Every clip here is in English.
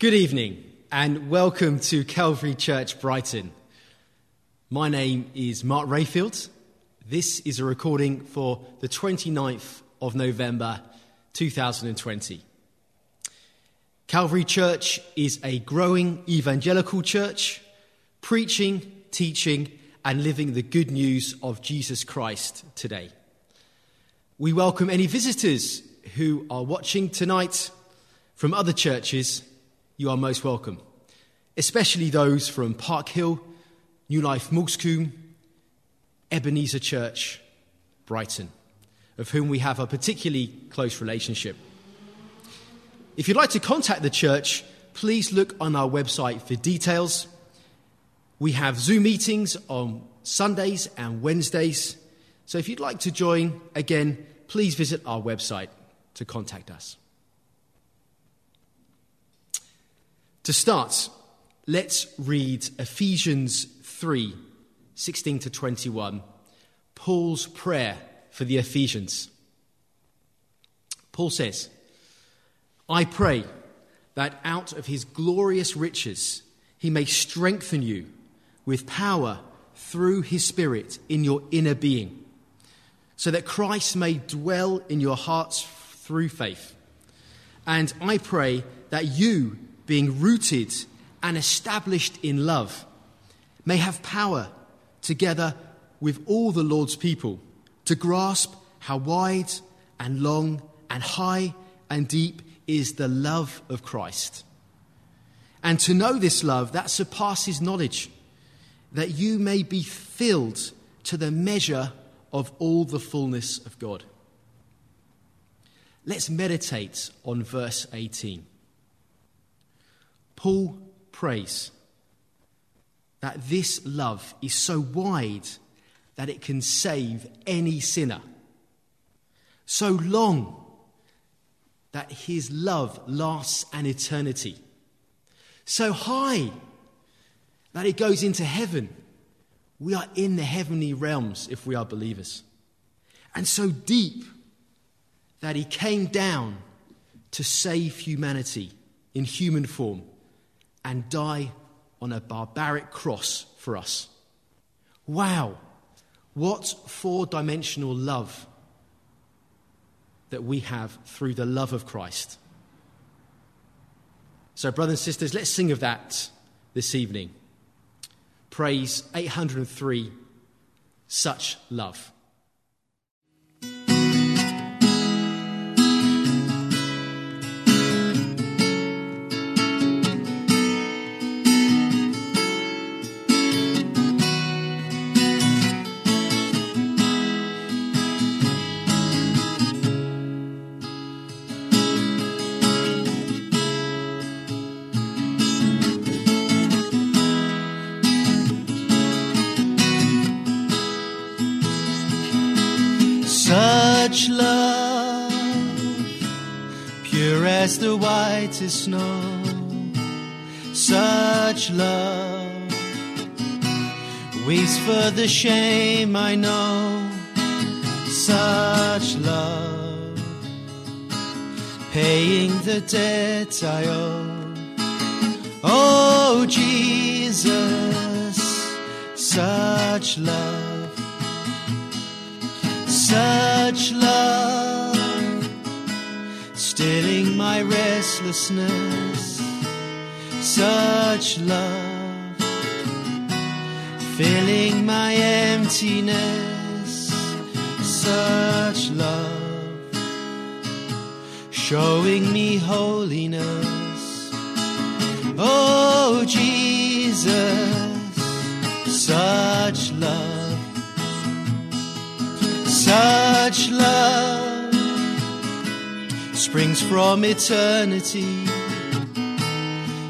Good evening and welcome to Calvary Church Brighton. My name is Mark Rayfield. This is a recording for the 29th of November 2020. Calvary Church is a growing evangelical church, preaching, teaching, and living the good news of Jesus Christ today. We welcome any visitors who are watching tonight from other churches you are most welcome, especially those from Park Hill, New Life Moulsecoomb, Ebenezer Church, Brighton, of whom we have a particularly close relationship. If you'd like to contact the church, please look on our website for details. We have Zoom meetings on Sundays and Wednesdays. So if you'd like to join, again, please visit our website to contact us. To start, let's read Ephesians 3 16 to 21, Paul's prayer for the Ephesians. Paul says, I pray that out of his glorious riches he may strengthen you with power through his Spirit in your inner being, so that Christ may dwell in your hearts through faith. And I pray that you being rooted and established in love, may have power together with all the Lord's people to grasp how wide and long and high and deep is the love of Christ. And to know this love that surpasses knowledge, that you may be filled to the measure of all the fullness of God. Let's meditate on verse 18. Paul prays that this love is so wide that it can save any sinner, so long that his love lasts an eternity, so high that it goes into heaven. We are in the heavenly realms if we are believers, and so deep that he came down to save humanity in human form and die on a barbaric cross for us. Wow, what four dimensional love that we have through the love of Christ. So, brothers and sisters, let's sing of that this evening. Praise 803 Such Love. Such love, pure as the whitest snow. Such love, weeps for the shame I know. Such love, paying the debt I owe. Oh, Jesus, such love such love, stilling my restlessness, such love, filling my emptiness, such love, showing me holiness. Oh, Jesus, such love such love springs from eternity.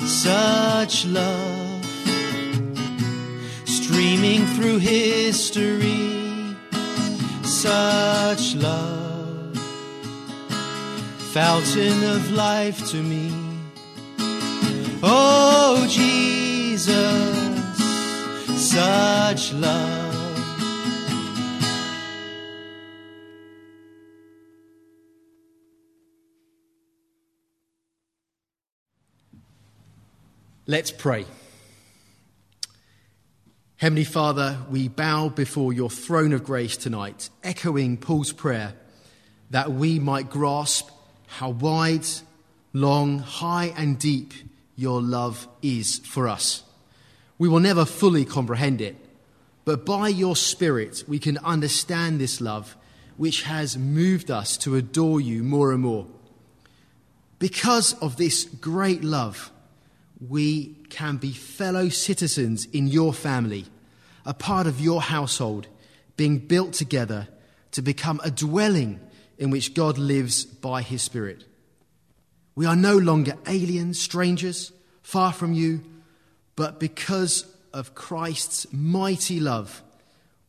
Such love streaming through history. Such love, fountain of life to me. Oh, Jesus, such love. Let's pray. Heavenly Father, we bow before your throne of grace tonight, echoing Paul's prayer that we might grasp how wide, long, high, and deep your love is for us. We will never fully comprehend it, but by your Spirit we can understand this love, which has moved us to adore you more and more. Because of this great love, we can be fellow citizens in your family, a part of your household, being built together to become a dwelling in which God lives by his Spirit. We are no longer aliens, strangers, far from you, but because of Christ's mighty love,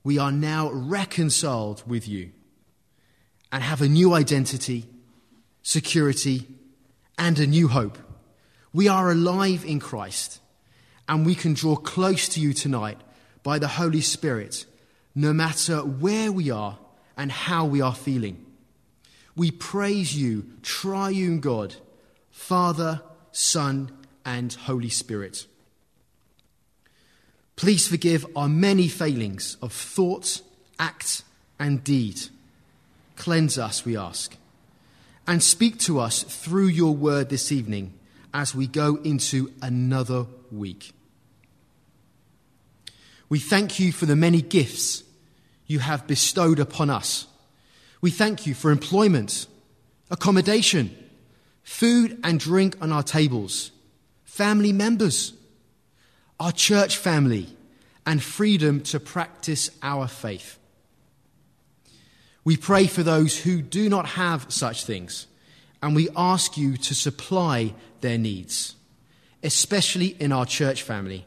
we are now reconciled with you and have a new identity, security, and a new hope. We are alive in Christ, and we can draw close to you tonight by the Holy Spirit, no matter where we are and how we are feeling. We praise you, triune God, Father, Son, and Holy Spirit. Please forgive our many failings of thought, act, and deed. Cleanse us, we ask. And speak to us through your word this evening as we go into another week. We thank you for the many gifts you have bestowed upon us. We thank you for employment, accommodation, food and drink on our tables, family members, our church family, and freedom to practice our faith. We pray for those who do not have such things, and we ask you to supply their needs, especially in our church family.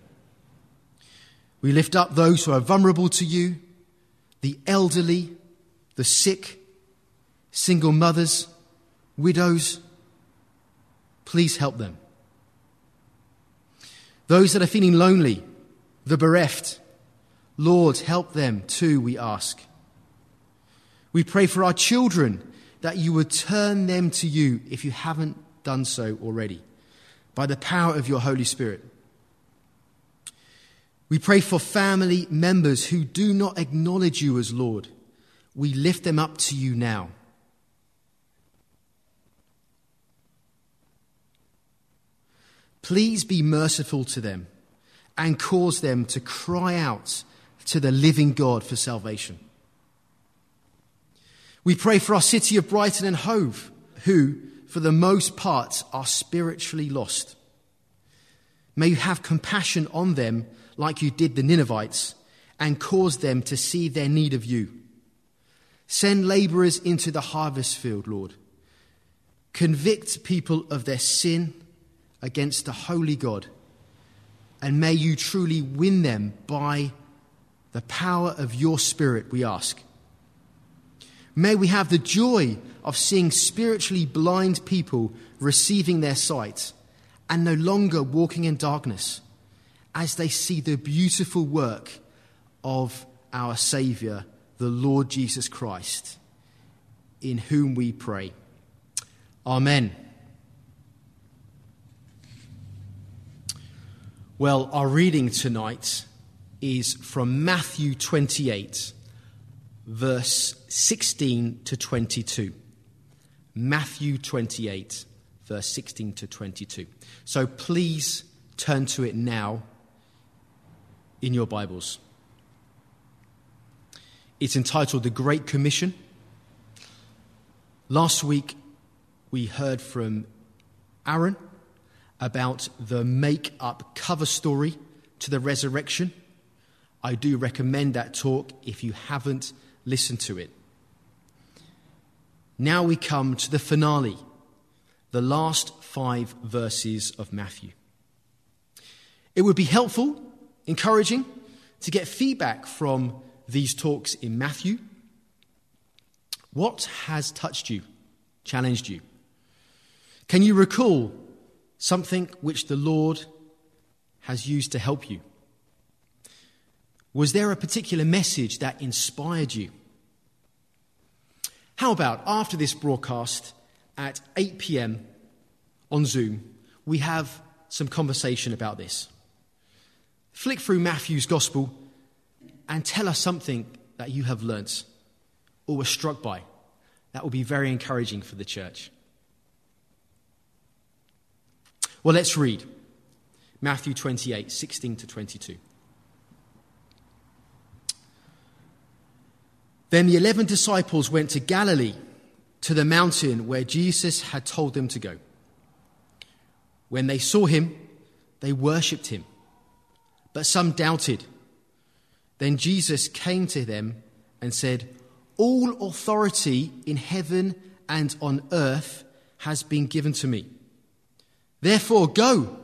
We lift up those who are vulnerable to you, the elderly, the sick, single mothers, widows. Please help them. Those that are feeling lonely, the bereft, Lord, help them too, we ask. We pray for our children that you would turn them to you if you haven't done so already, by the power of your Holy Spirit. We pray for family members who do not acknowledge you as Lord. We lift them up to you now. Please be merciful to them and cause them to cry out to the living God for salvation. We pray for our city of Brighton and Hove, who, for the most part, are spiritually lost. May you have compassion on them like you did the Ninevites and cause them to see their need of you. Send laborers into the harvest field, Lord. Convict people of their sin against the holy God, and may you truly win them by the power of your Spirit, we ask. May we have the joy of seeing spiritually blind people receiving their sight and no longer walking in darkness as they see the beautiful work of our Saviour, the Lord Jesus Christ, in whom we pray. Amen. Well, our reading tonight is from Matthew 28, verse 16 to 22. Matthew 28, verse 16 to 22. So please turn to it now in your Bibles. It's entitled The Great Commission. Last week, we heard from Aaron about the make up cover story to the resurrection. I do recommend that talk if you haven't listened to it. Now we come to the finale, the last five verses of Matthew. It would be helpful, encouraging, to get feedback from these talks in Matthew. What has touched you, challenged you? Can you recall something which the Lord has used to help you? Was there a particular message that inspired you? How about after this broadcast at 8 pm on Zoom, we have some conversation about this. Flick through Matthew's Gospel and tell us something that you have learnt or were struck by. That will be very encouraging for the church. Well, let's read Matthew 28 16 to 22. Then the eleven disciples went to Galilee, to the mountain where Jesus had told them to go. When they saw him, they worshipped him, but some doubted. Then Jesus came to them and said, All authority in heaven and on earth has been given to me. Therefore, go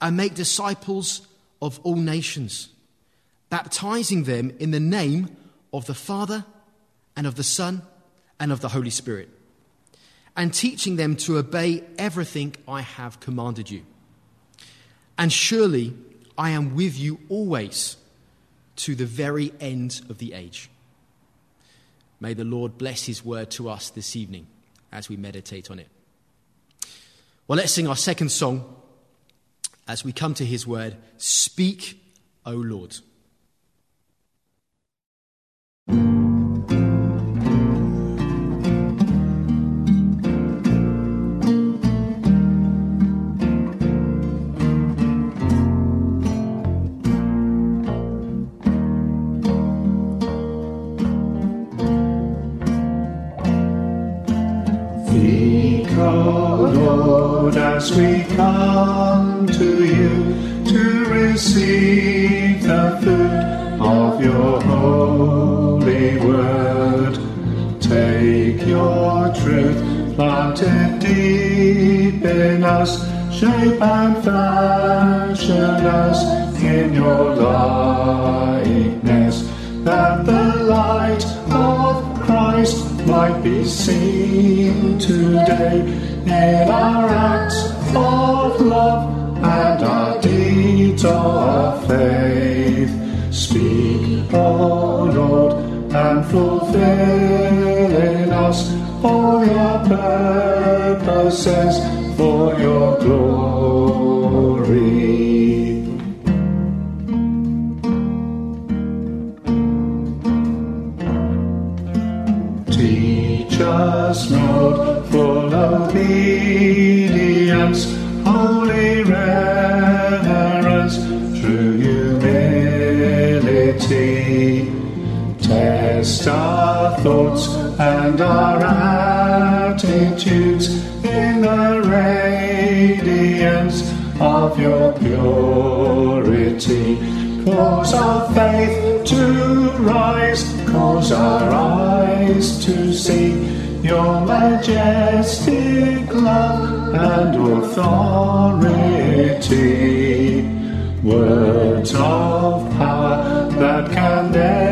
and make disciples of all nations, baptizing them in the name of the Father and of the Son and of the Holy Spirit, and teaching them to obey everything I have commanded you. And surely I am with you always to the very end of the age. May the Lord bless his word to us this evening as we meditate on it. Well, let's sing our second song as we come to his word Speak, O Lord. Receive the food of your holy word. Take your truth planted deep in us, shape and fashion us in your likeness, that the light of Christ might be seen today in our acts of love and our deeds of faith. Speak, O Lord, and fulfill in us all your purposes for your glory. Teach us, Lord, full obedience, holy reverence, true humility. Test our thoughts and our attitudes in the radiance of your purity. Cause our faith to rise, cause our eyes to see your majestic love and authority. Words of power that can never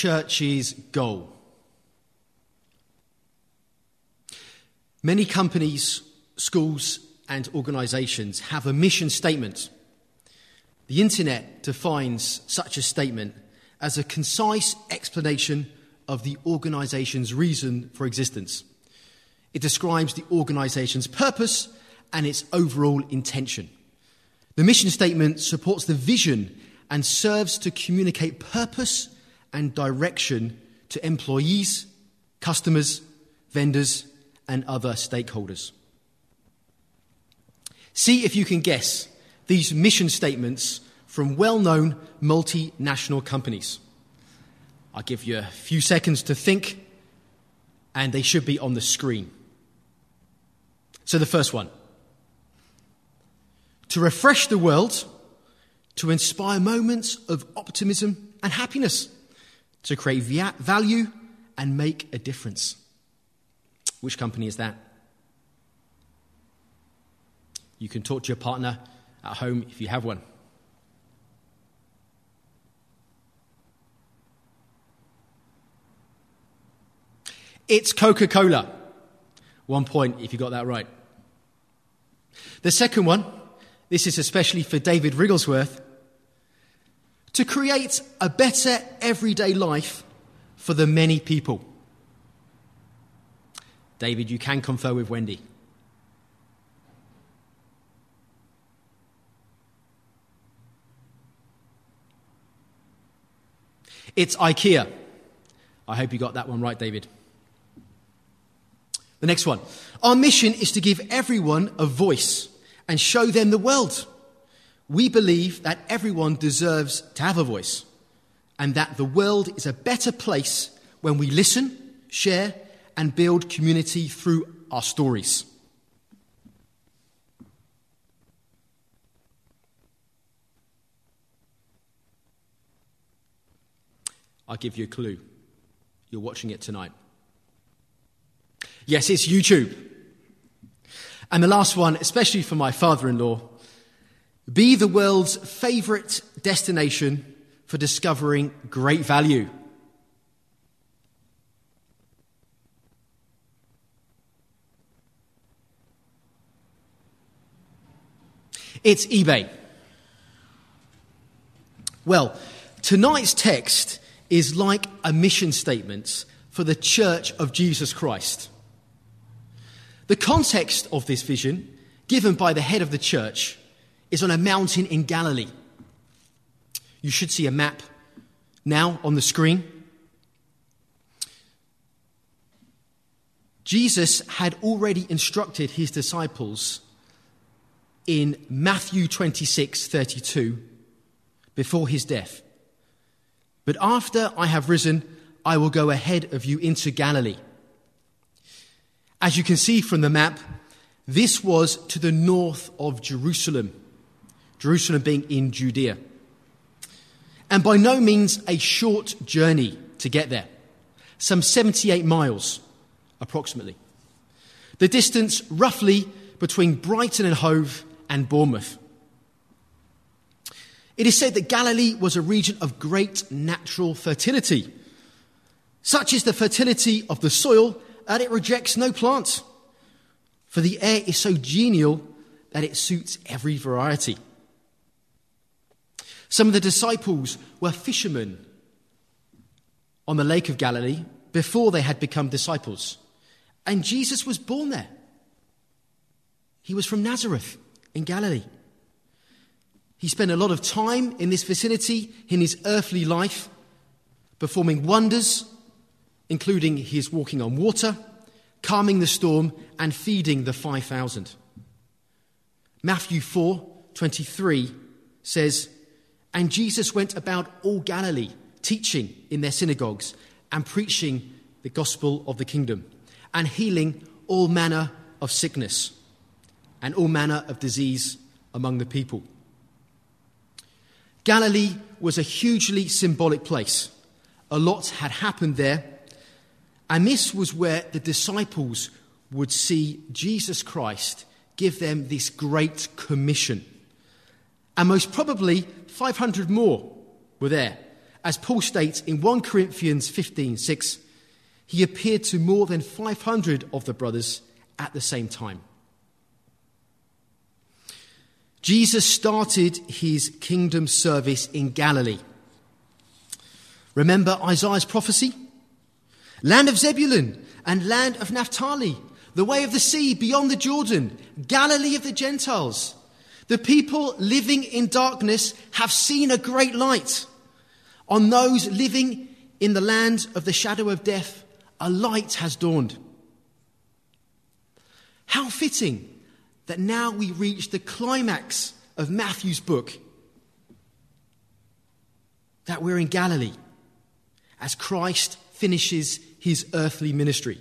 church's goal? Many companies, schools, and organizations have a mission statement. The internet defines such a statement as a concise explanation of the organization's reason for existence. It describes the organization's purpose and its overall intention. The mission statement supports the vision and serves to communicate purpose and direction to employees, customers, vendors, and other stakeholders. See if you can guess these mission statements from well known multinational companies. I'll give you a few seconds to think, and they should be on the screen. So, the first one to refresh the world, to inspire moments of optimism and happiness, to create value and make a difference. Which company is that? You can talk to your partner at home if you have one. It's Coca Cola. One point if you got that right. The second one, this is especially for David Wrigglesworth, to create a better everyday life for the many people. David, you can confer with Wendy. It's IKEA. I hope you got that one right, David. The next one. Our mission is to give everyone a voice and show them the world. We believe that everyone deserves to have a voice and that the world is a better place when we listen, share, and build community through our stories. I'll give you a clue. You're watching it tonight. Yes, it's YouTube. And the last one, especially for my father in law, be the world's favorite destination for discovering great value. It's eBay. Well, tonight's text is like a mission statement for the church of Jesus Christ. The context of this vision, given by the head of the church, is on a mountain in Galilee. You should see a map now on the screen. Jesus had already instructed his disciples in Matthew 26 32 before his death. But after I have risen, I will go ahead of you into Galilee. As you can see from the map, this was to the north of Jerusalem, Jerusalem being in Judea. And by no means a short journey to get there, some 78 miles approximately. The distance roughly between Brighton and Hove and Bournemouth. It is said that Galilee was a region of great natural fertility. Such is the fertility of the soil that it rejects no plant. For the air is so genial that it suits every variety. Some of the disciples were fishermen on the Lake of Galilee before they had become disciples. And Jesus was born there. He was from Nazareth in Galilee. He spent a lot of time in this vicinity in his earthly life, performing wonders including his walking on water, calming the storm, and feeding the 5,000. Matthew 4 23 says, And Jesus went about all Galilee, teaching in their synagogues and preaching the gospel of the kingdom, and healing all manner of sickness and all manner of disease among the people. Galilee was a hugely symbolic place. A lot had happened there and this was where the disciples would see Jesus Christ give them this great commission. And most probably 500 more were there. As Paul states in 1 Corinthians 15 6, he appeared to more than 500 of the brothers at the same time. Jesus started his kingdom service in Galilee. Remember Isaiah's prophecy? land of Zebulun and land of Naphtali, the way of the sea beyond the Jordan, Galilee of the Gentiles. The people living in darkness have seen a great light. On those living in the land of the shadow of death, a light has dawned. How fitting that now we reach the climax of Matthew's book. That we're in Galilee as Christ finishes his earthly ministry.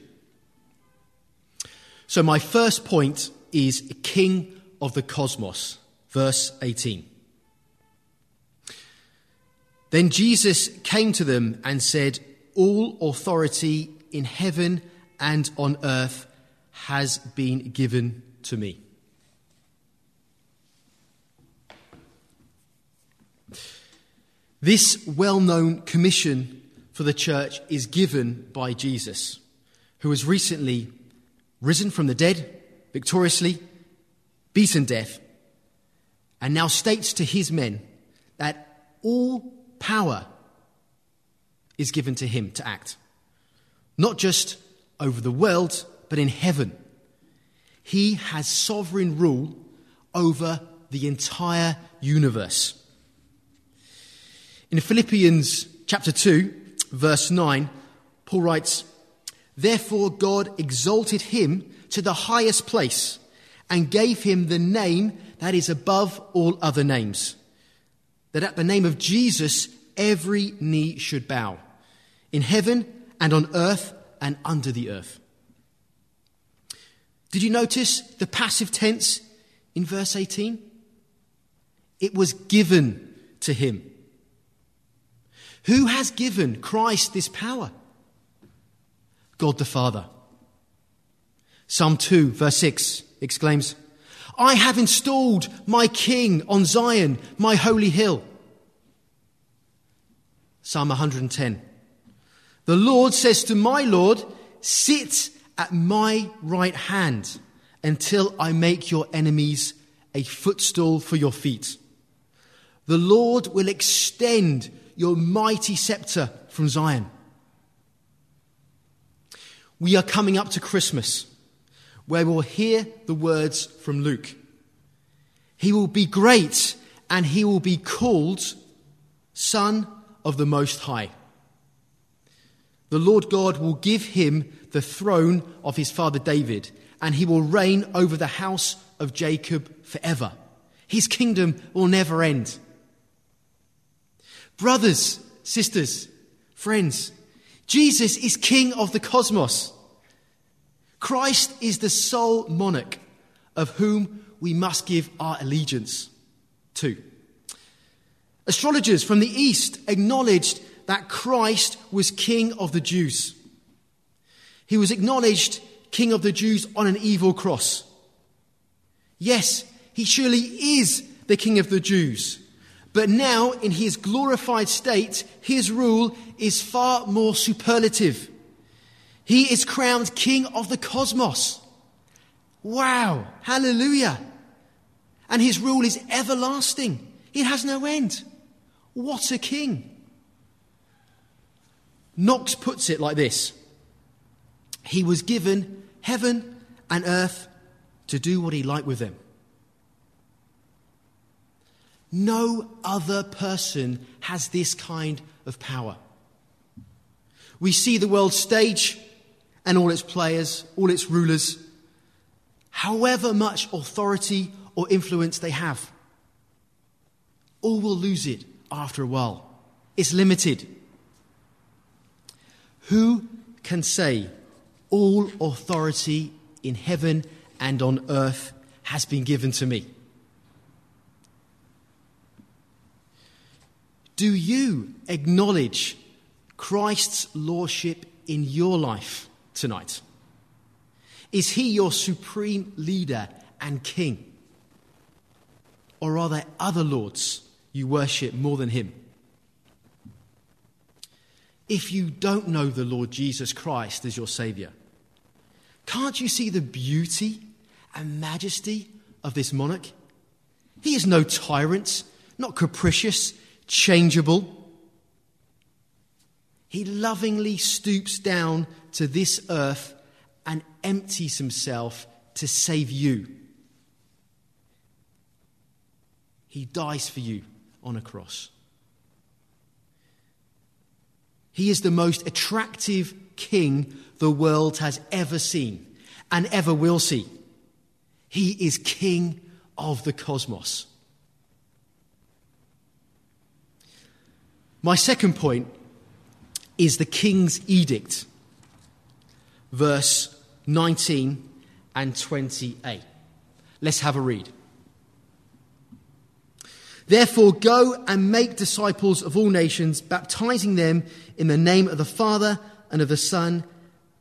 So, my first point is King of the cosmos, verse 18. Then Jesus came to them and said, All authority in heaven and on earth has been given to me. This well known commission for the church is given by Jesus, who has recently risen from the dead victoriously, beaten death, and now states to his men that all power is given to him to act, not just over the world, but in heaven. He has sovereign rule over the entire universe. In Philippians chapter 2, verse 9, Paul writes, Therefore God exalted him to the highest place and gave him the name that is above all other names, that at the name of Jesus every knee should bow, in heaven and on earth and under the earth. Did you notice the passive tense in verse 18? It was given to him. Who has given Christ this power? God the Father. Psalm 2, verse 6 exclaims, I have installed my King on Zion, my holy hill. Psalm 110. The Lord says to my Lord, Sit at my right hand until I make your enemies a footstool for your feet. The Lord will extend your mighty scepter from Zion. We are coming up to Christmas, where we'll hear the words from Luke. He will be great, and he will be called Son of the Most High. The Lord God will give him the throne of his father David, and he will reign over the house of Jacob forever. His kingdom will never end. Brothers, sisters, friends, Jesus is king of the cosmos. Christ is the sole monarch of whom we must give our allegiance to. Astrologers from the East acknowledged that Christ was king of the Jews. He was acknowledged king of the Jews on an evil cross. Yes, he surely is the king of the Jews. But now, in his glorified state, his rule is far more superlative. He is crowned king of the cosmos. Wow! Hallelujah! And his rule is everlasting, it has no end. What a king! Knox puts it like this He was given heaven and earth to do what he liked with them. No other person has this kind of power. We see the world stage and all its players, all its rulers, however much authority or influence they have. All will lose it after a while. It's limited. Who can say, All authority in heaven and on earth has been given to me? Do you acknowledge Christ's lordship in your life tonight? Is he your supreme leader and king? Or are there other lords you worship more than him? If you don't know the Lord Jesus Christ as your Savior, can't you see the beauty and majesty of this monarch? He is no tyrant, not capricious, changeable. He lovingly stoops down to this earth and empties himself to save you. He dies for you on a cross. He is the most attractive king the world has ever seen and ever will see. He is king of the cosmos. My second point is the king's edict, verse 19 and 28. Let's have a read. Therefore, go and make disciples of all nations, baptizing them in the name of the Father and of the Son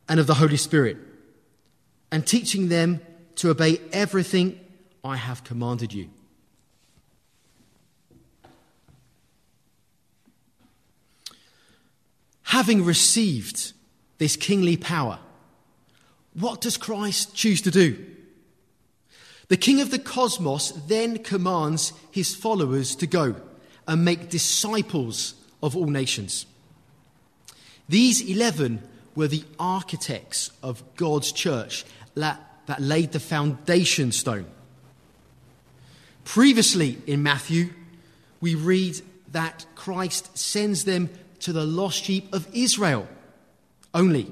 and of the Holy Spirit, and teaching them to obey everything I have commanded you. Having received this kingly power, what does Christ choose to do? The king of the cosmos then commands his followers to go and make disciples of all nations. These 11 were the architects of God's church that, that laid the foundation stone. Previously in Matthew, we read that Christ sends them to the lost sheep of Israel only.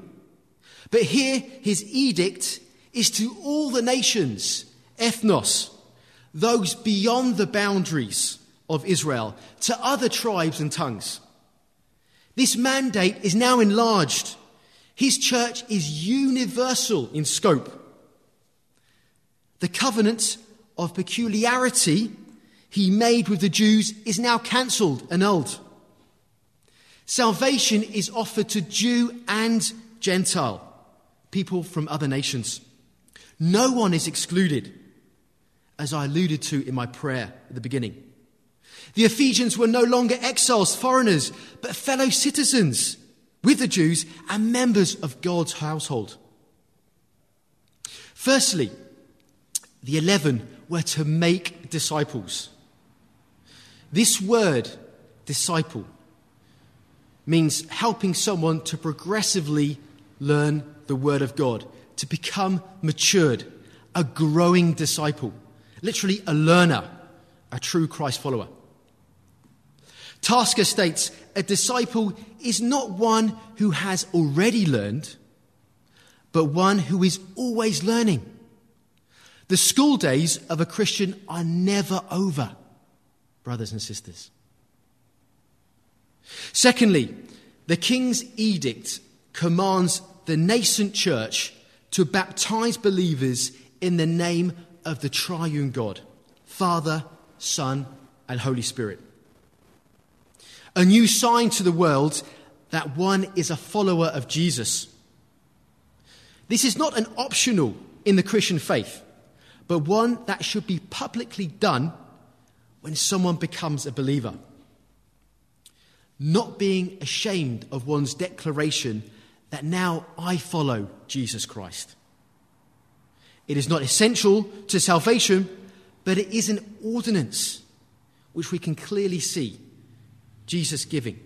But here, his edict is to all the nations ethnos, those beyond the boundaries of Israel, to other tribes and tongues. This mandate is now enlarged. His church is universal in scope. The covenant of peculiarity he made with the Jews is now cancelled, annulled. Salvation is offered to Jew and Gentile, people from other nations. No one is excluded as I alluded to in my prayer at the beginning. The Ephesians were no longer exiles, foreigners, but fellow citizens with the Jews and members of God's household. Firstly, the eleven were to make disciples. This word, disciple, means helping someone to progressively learn the Word of God, to become matured, a growing disciple literally a learner, a true Christ follower. Tasker states a disciple is not one who has already learned, but one who is always learning. The school days of a Christian are never over, brothers and sisters. Secondly, the king's edict commands the nascent church to baptize believers in the name of the triune God Father, Son, and Holy Spirit. A new sign to the world that one is a follower of Jesus. This is not an optional in the Christian faith, but one that should be publicly done when someone becomes a believer. Not being ashamed of one's declaration that now I follow Jesus Christ. It is not essential to salvation, but it is an ordinance which we can clearly see Jesus giving.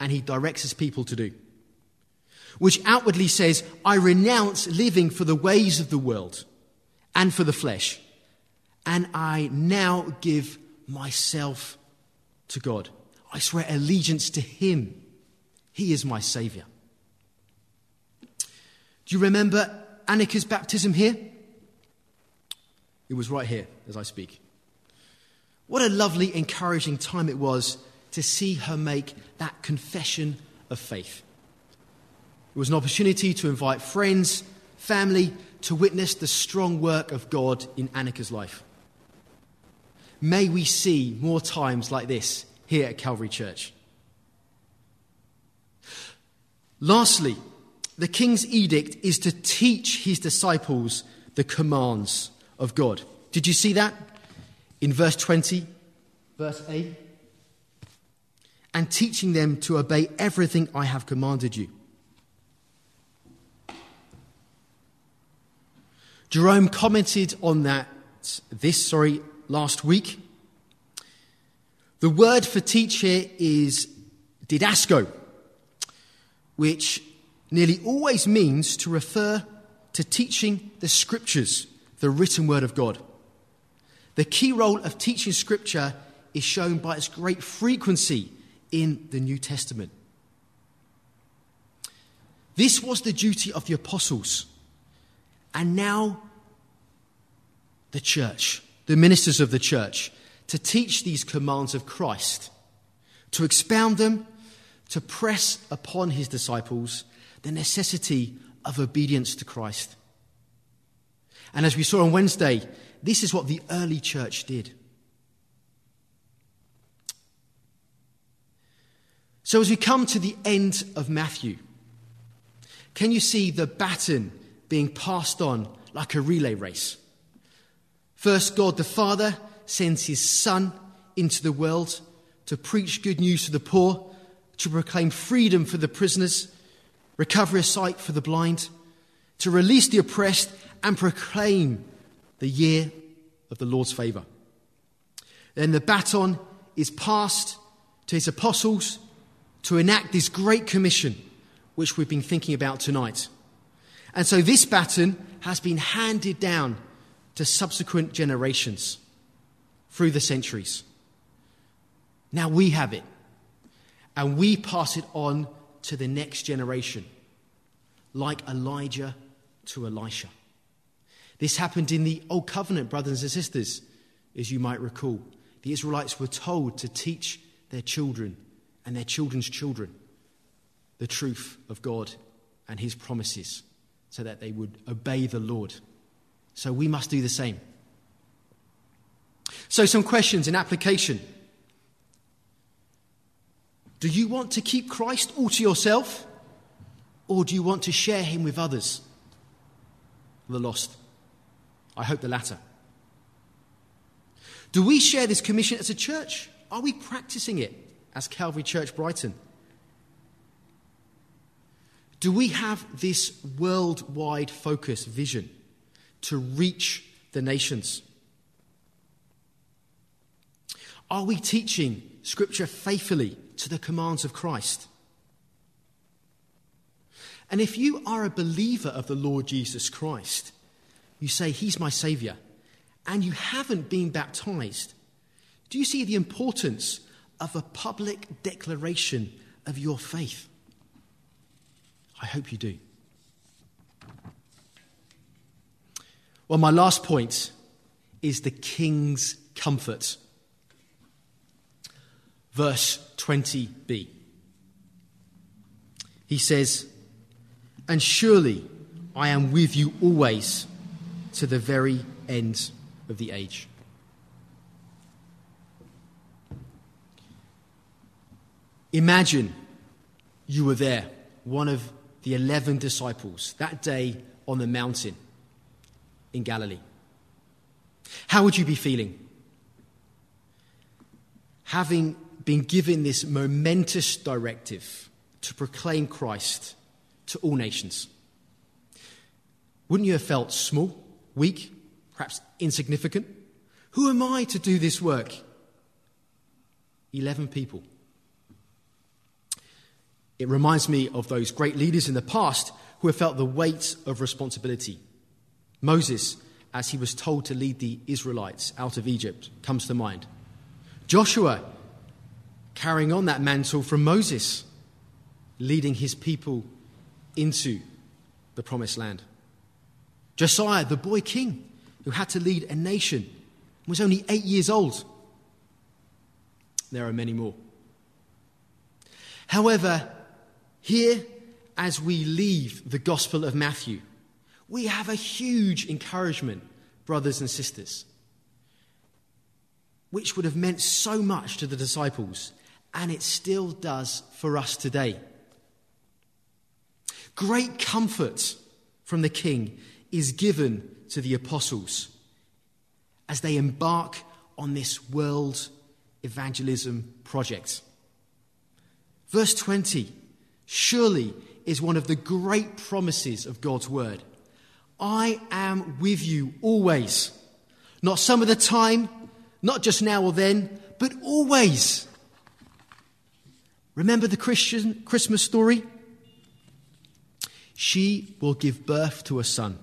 And he directs his people to do. Which outwardly says, I renounce living for the ways of the world and for the flesh, and I now give myself to God. I swear allegiance to him. He is my Savior. Do you remember Annika's baptism here? It was right here as I speak. What a lovely, encouraging time it was to see her make that confession of faith. It was an opportunity to invite friends, family, to witness the strong work of God in Annika's life. May we see more times like this here at Calvary Church. Lastly, the king's edict is to teach his disciples the commands of God. Did you see that? In verse 20, verse 8. And teaching them to obey everything I have commanded you. Jerome commented on that this, sorry, last week. The word for teach here is didasko, which nearly always means to refer to teaching the scriptures, the written word of God. The key role of teaching scripture is shown by its great frequency in the New Testament. This was the duty of the apostles. And now, the church, the ministers of the church, to teach these commands of Christ, to expound them, to press upon his disciples the necessity of obedience to Christ. And as we saw on Wednesday, this is what the early church did. So, as we come to the end of Matthew, can you see the baton being passed on like a relay race? First, God the Father sends his Son into the world to preach good news to the poor, to proclaim freedom for the prisoners, recovery of sight for the blind, to release the oppressed, and proclaim the year of the Lord's favour. Then the baton is passed to his apostles to enact this great commission, which we've been thinking about tonight. And so this baton has been handed down to subsequent generations through the centuries. Now we have it, and we pass it on to the next generation, like Elijah to Elisha. This happened in the Old Covenant, brothers and sisters, as you might recall. The Israelites were told to teach their children and their children's children the truth of God and His promises so that they would obey the Lord. So we must do the same. So, some questions in application. Do you want to keep Christ all to yourself? Or do you want to share him with others? The lost. I hope the latter. Do we share this commission as a church? Are we practicing it as Calvary Church Brighton? Do we have this worldwide focus vision to reach the nations? Are we teaching Scripture faithfully to the commands of Christ? And if you are a believer of the Lord Jesus Christ, you say, He's my Saviour, and you haven't been baptized, do you see the importance of a public declaration of your faith? I hope you do. Well, my last point is the king's comfort. Verse 20b. He says, And surely I am with you always to the very end of the age. Imagine you were there, one of the 11 disciples, that day on the mountain in Galilee. How would you be feeling? Having been given this momentous directive to proclaim Christ to all nations. Wouldn't you have felt small? weak, perhaps insignificant. Who am I to do this work? 11 people. It reminds me of those great leaders in the past who have felt the weight of responsibility. Moses, as he was told to lead the Israelites out of Egypt, comes to mind. Joshua, carrying on that mantle from Moses, leading his people into the promised land. Josiah, the boy king, who had to lead a nation, was only eight years old. There are many more. However, here, as we leave the Gospel of Matthew, we have a huge encouragement, brothers and sisters, which would have meant so much to the disciples, and it still does for us today. Great comfort from the King is given to the apostles as they embark on this world evangelism project. Verse 20 surely is one of the great promises of God's word. I am with you always. Not some of the time, not just now or then, but always. Remember the Christian Christmas story? She will give birth to a son,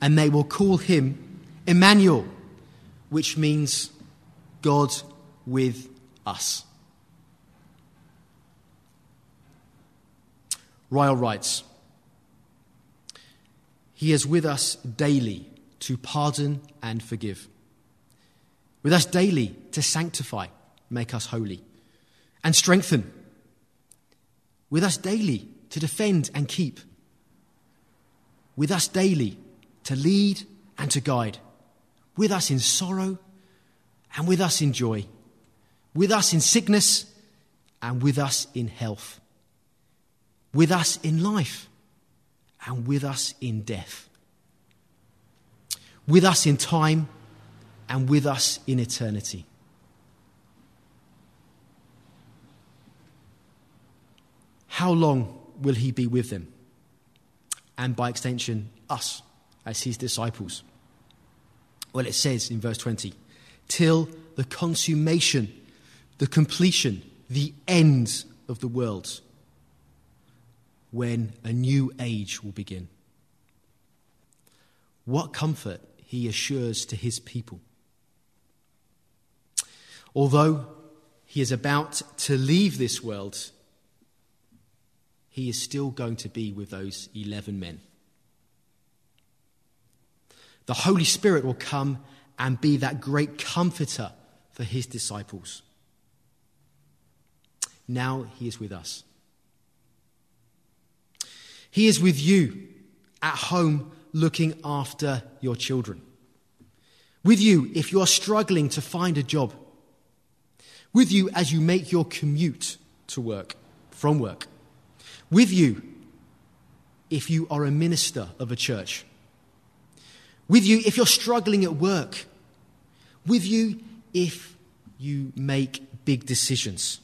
and they will call him Emmanuel, which means God with us. Ryle writes He is with us daily to pardon and forgive, with us daily to sanctify, make us holy, and strengthen, with us daily to defend and keep, with us daily to lead and to guide, with us in sorrow and with us in joy, with us in sickness and with us in health, with us in life and with us in death, with us in time and with us in eternity. How long will he be with them? And by extension, us as his disciples. Well, it says in verse 20, till the consummation, the completion, the end of the world, when a new age will begin. What comfort he assures to his people. Although he is about to leave this world, he is still going to be with those 11 men. The Holy Spirit will come and be that great comforter for his disciples. Now he is with us. He is with you at home looking after your children. With you if you are struggling to find a job. With you as you make your commute to work, from work with you if you are a minister of a church, with you if you're struggling at work, with you if you make big decisions,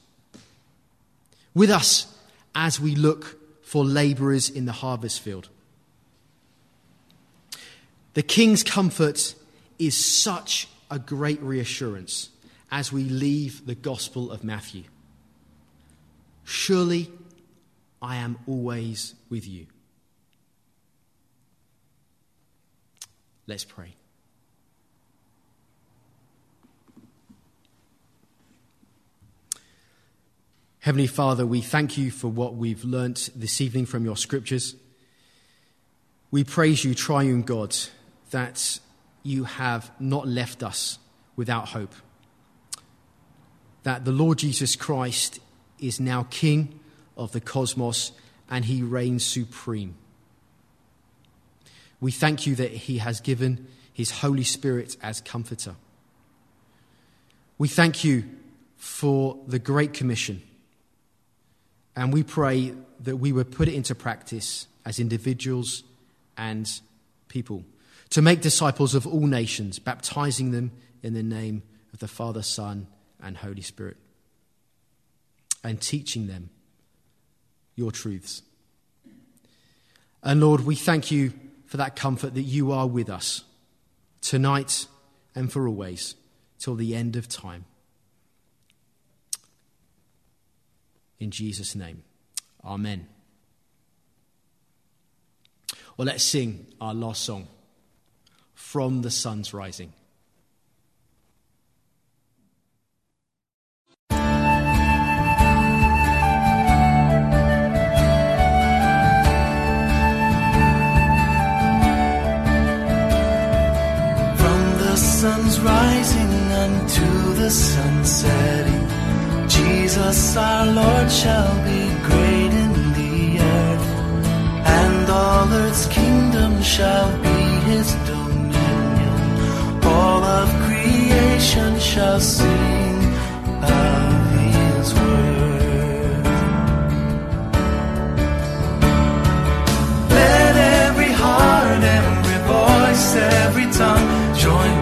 with us as we look for labourers in the harvest field. The King's comfort is such a great reassurance as we leave the Gospel of Matthew. Surely I am always with you. Let's pray. Heavenly Father, we thank you for what we've learnt this evening from your scriptures. We praise you, triune God, that you have not left us without hope. That the Lord Jesus Christ is now King of the cosmos and he reigns supreme. We thank you that he has given his Holy Spirit as comforter. We thank you for the Great Commission. And we pray that we would put it into practice as individuals and people to make disciples of all nations, baptizing them in the name of the Father, Son, and Holy Spirit, and teaching them your truths. And Lord, we thank you for that comfort that you are with us tonight and for always till the end of time. In Jesus' name, Amen. Well, let's sing our last song, From the Sun's Rising. The sun setting. Jesus our Lord shall be great in the earth, and all earth's kingdom shall be his dominion. All of creation shall sing of his word. Let every heart, every voice, every tongue join